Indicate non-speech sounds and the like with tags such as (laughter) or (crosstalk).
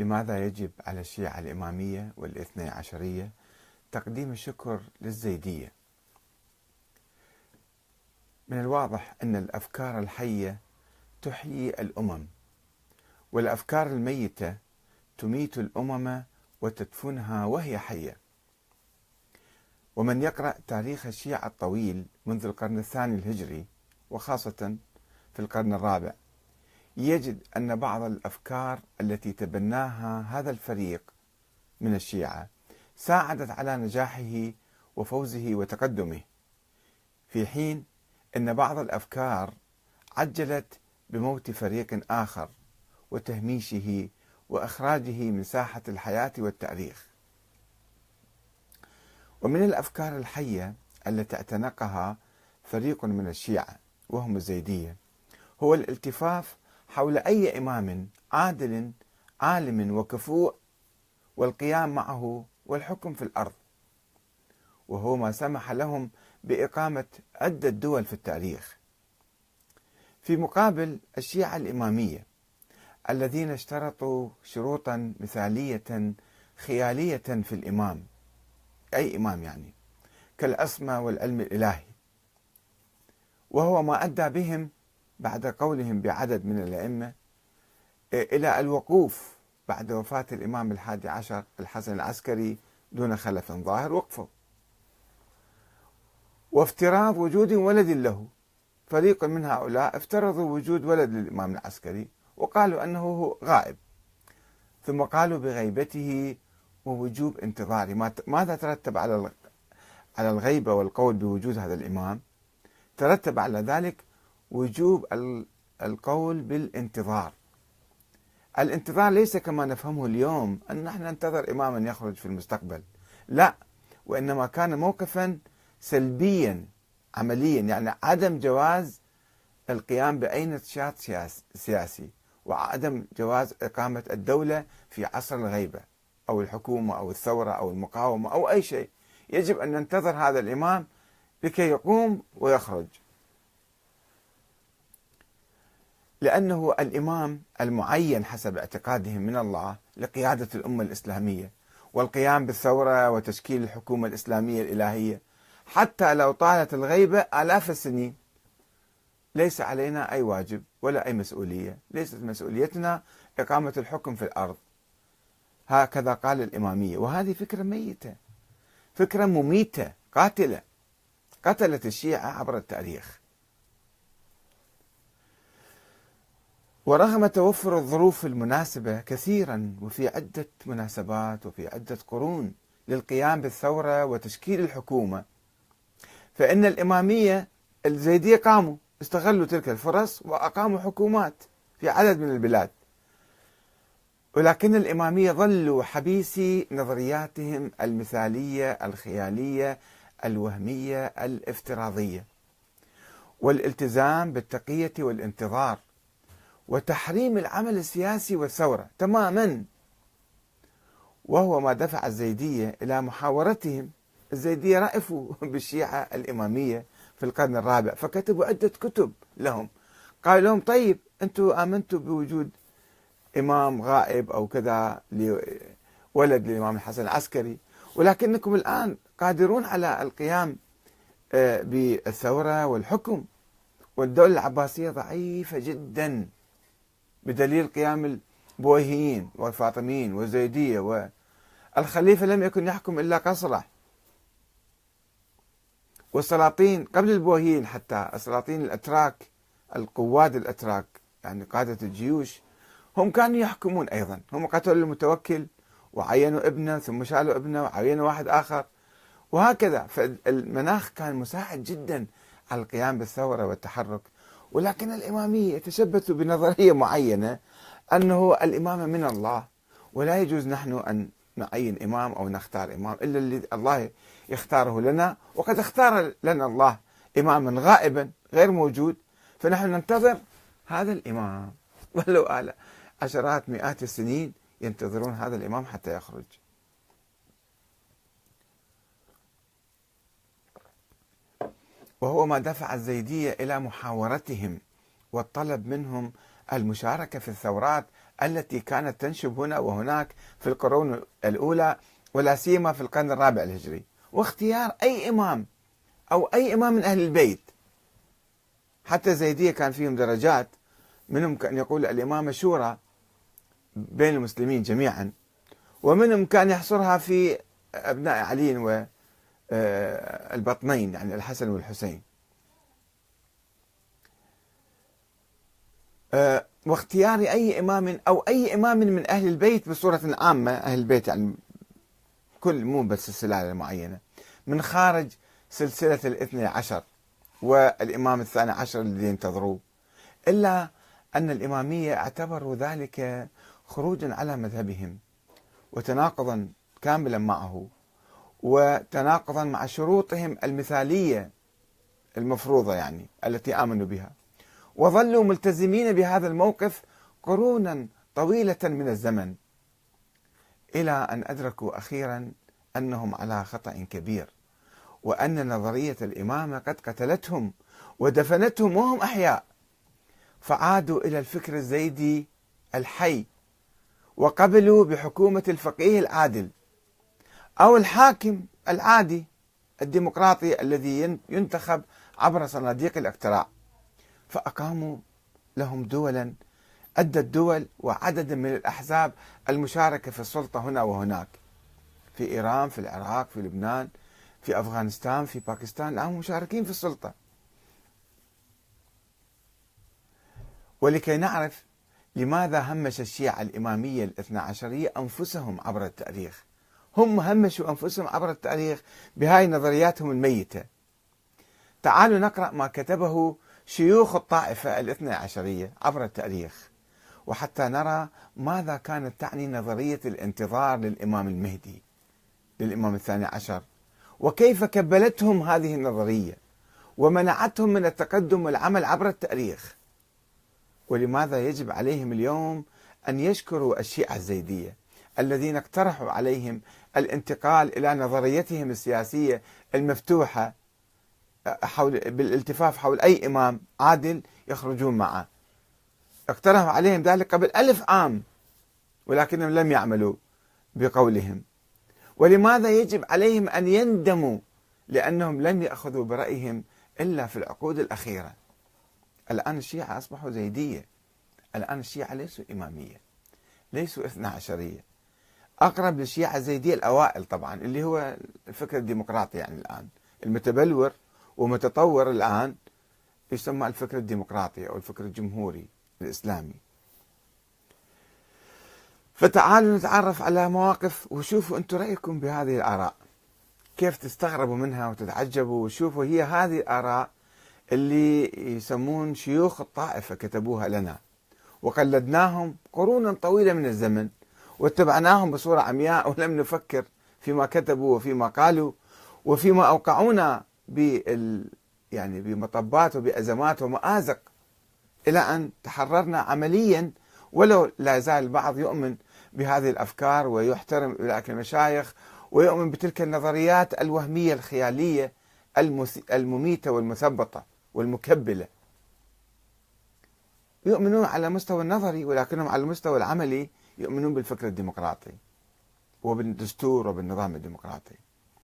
لماذا يجب على الشيعة الإمامية والاثني عشرية تقديم الشكر للزيدية؟ من الواضح أن الأفكار الحية تحيي الأمم والأفكار الميتة تميت الأمم وتدفنها وهي حية. ومن يقرأ تاريخ الشيعة الطويل منذ القرن الثاني الهجري وخاصة في القرن الرابع يجد أن بعض الأفكار التي تبناها هذا الفريق من الشيعة ساعدت على نجاحه وفوزه وتقدمه في حين أن بعض الأفكار عجلت بموت فريق آخر وتهميشه وإخراجه من ساحة الحياة والتاريخ. ومن الأفكار الحية التي اعتنقها فريق من الشيعة وهم الزيدية هو الالتفاف حول أي إمام عادل عالم وكفوء والقيام معه والحكم في الأرض. وهو ما سمح لهم بإقامة عدة دول في التاريخ. في مقابل الشيعة الإمامية الذين اشترطوا شروطا مثالية خيالية في الإمام. أي إمام يعني؟ كالعصمة والعلم الإلهي. وهو ما أدى بهم بعد قولهم بعدد من الأئمة إلى الوقوف بعد وفاة الإمام الحادي عشر الحسن العسكري دون خلف ظاهر وقفوا وافتراض وجود ولد له. فريق من هؤلاء افترضوا وجود ولد للإمام العسكري وقالوا أنه غائب. ثم قالوا بغيبته ووجوب انتظاره ماذا ترتب على على الغيبة والقول بوجود هذا الإمام؟ ترتب على ذلك وجوب القول بالانتظار. الانتظار ليس كما نفهمه اليوم أن نحن ننتظر إماما يخرج في المستقبل. لا وإنما كان موقفا سلبيا عمليا يعني عدم جواز القيام بأي نشاط سياسي وعدم جواز إقامة الدولة في عصر الغيبة أو الحكومة أو الثورة أو المقاومة أو أي شيء. يجب أن ننتظر هذا الإمام لكي يقوم ويخرج. لأنه الإمام المعين حسب اعتقادهم من الله لقيادة الأمة الإسلامية والقيام بالثورة وتشكيل الحكومة الإسلامية الإلهية. حتى لو طالت الغيبة آلاف السنين ليس علينا أي واجب ولا أي مسؤولية. ليست مسؤوليتنا إقامة الحكم في الأرض. هكذا قال الإمامية. وهذه فكرة ميتة فكرة مميتة قاتلة قتلت الشيعة عبر التاريخ. ورغم توفر الظروف المناسبة كثيرا وفي عدة مناسبات وفي عدة قرون للقيام بالثورة وتشكيل الحكومة فإن الإمامية الزيدية قاموا استغلوا تلك الفرص وأقاموا حكومات في عدد من البلاد. ولكن الإمامية ظلوا حبيسي نظرياتهم المثالية الخيالية الوهمية الافتراضية. والالتزام بالتقية والانتظار وتحريم العمل السياسي والثورة تماما. وهو ما دفع الزيدية إلى محاورتهم. الزيدية رأفوا (laughs) بالشيعة الإمامية في القرن الرابع فكتبوا عدة كتب لهم. قال لهم طيب أنتم آمنتوا بوجود إمام غائب أو كذا ولد للإمام الحسن العسكري ولكنكم الآن قادرون على القيام آه، بالثورة والحكم. والدولة العباسية ضعيفة جدا. بدليل قيام البويهيين والفاطميين والزيدية والخليفة لم يكن يحكم إلا قصره. والسلاطين قبل البويهيين حتى السلاطين الأتراك القواد الأتراك يعني قادة الجيوش هم كانوا يحكمون أيضا. هم قتلوا المتوكل وعينوا ابنه ثم شالوا ابنه وعينوا واحد آخر. وهكذا فالمناخ كان مساعد جدا على القيام بالثورة والتحرك. ولكن الإمامية يتشبثوا بنظرية معينة أنه الإمامة من الله ولا يجوز نحن أن نعين إمام أو نختار إمام إلا اللي الله يختاره لنا وقد اختار لنا الله إماما غائبا غير موجود فنحن ننتظر هذا الإمام. (laughs) ولو آل عشرات مئات السنين ينتظرون هذا الإمام حتى يخرج. وهو ما دفع الزيدية إلى محاورتهم والطلب منهم المشاركة في الثورات التي كانت تنشب هنا وهناك في القرون الأولى ولا سيما في القرن الرابع الهجري. واختيار أي إمام أو أي إمام من أهل البيت. حتى زيدية كان فيهم درجات منهم كان يقول الإمامة شورى بين المسلمين جميعا ومنهم كان يحصرها في أبناء علي والبطنين يعني الحسن والحسين. آه، واختيار أي إمام أو أي إمام من أهل البيت بصورة عامة أهل البيت يعني كل مو بس السلالة المعينة. من خارج سلسلة الاثني عشر والإمام الثاني عشر الذي ينتظروه. إلا أن الإمامية اعتبروا ذلك خروجا على مذهبهم وتناقضا كاملا معه. وتناقضا مع شروطهم المثالية المفروضة يعني التي آمنوا بها. وظلوا ملتزمين بهذا الموقف قرونا طويلة من الزمن إلى أن أدركوا أخيرا أنهم على خطأ كبير وأن نظرية الإمامة قد قتلتهم ودفنتهم وهم أحياء. فعادوا إلى الفكر الزيدي الحي وقبلوا بحكومة الفقيه العادل. أو الحاكم العادي الديمقراطي الذي ينتخب عبر صناديق الاقتراع. فأقاموا لهم دولا أدت دول وعددا من الأحزاب المشاركة في السلطة هنا وهناك. في إيران في العراق في لبنان في أفغانستان في باكستان الآن مشاركين في السلطة. ولكي نعرف لماذا همش الشيعة الإمامية الاثنى عشرية أنفسهم عبر التأريخ. هم همشوا أنفسهم عبر التاريخ بهاي نظرياتهم الميتة. تعالوا نقرأ ما كتبه شيوخ الطائفة الاثنى عشرية عبر التاريخ وحتى نرى ماذا كانت تعني نظرية الانتظار للإمام المهدي للإمام الثاني عشر وكيف كبلتهم هذه النظرية ومنعتهم من التقدم والعمل عبر التاريخ. ولماذا يجب عليهم اليوم أن يشكروا الشيعة الزيدية؟ الذين اقترحوا عليهم الانتقال إلى نظريتهم السياسية المفتوحة حول بالالتفاف حول أي إمام عادل يخرجون معه. اقترحوا عليهم ذلك قبل ألف عام ولكنهم لم يعملوا بقولهم. ولماذا يجب عليهم أن يندموا؟ لأنهم لم يأخذوا برأيهم إلا في العقود الأخيرة. الآن الشيعة أصبحوا زيدية. الآن الشيعة ليسوا إمامية ليسوا اثنا عشرية. أقرب للشيعة الزيدية الأوائل طبعا اللي هو الفكر الديمقراطي يعني الآن. المتبلور ومتطور الآن يسمى الفكر الديمقراطي أو الفكر الجمهوري الإسلامي. فتعالوا نتعرف على مواقف وشوفوا أنتم رأيكم بهذه الآراء. كيف تستغربوا منها وتتعجبوا وشوفوا هي هذه الآراء اللي يسمون شيوخ الطائفة كتبوها لنا. وقلدناهم قرونا طويلة من الزمن. واتبعناهم بصورة عمياء ولم نفكر فيما كتبوا وفيما قالوا وفيما أوقعونا بال يعني بمطبات وبأزمات ومآزق إلى أن تحررنا عمليا ولو لا يزال البعض يؤمن بهذه الأفكار ويحترم أولئك المشايخ ويؤمن بتلك النظريات الوهمية الخيالية المميتة والمثبطة والمكبلة. يؤمنون على مستوى النظري ولكنهم على المستوى العملي يؤمنون بالفكر الديمقراطي وبالدستور وبالنظام الديمقراطي.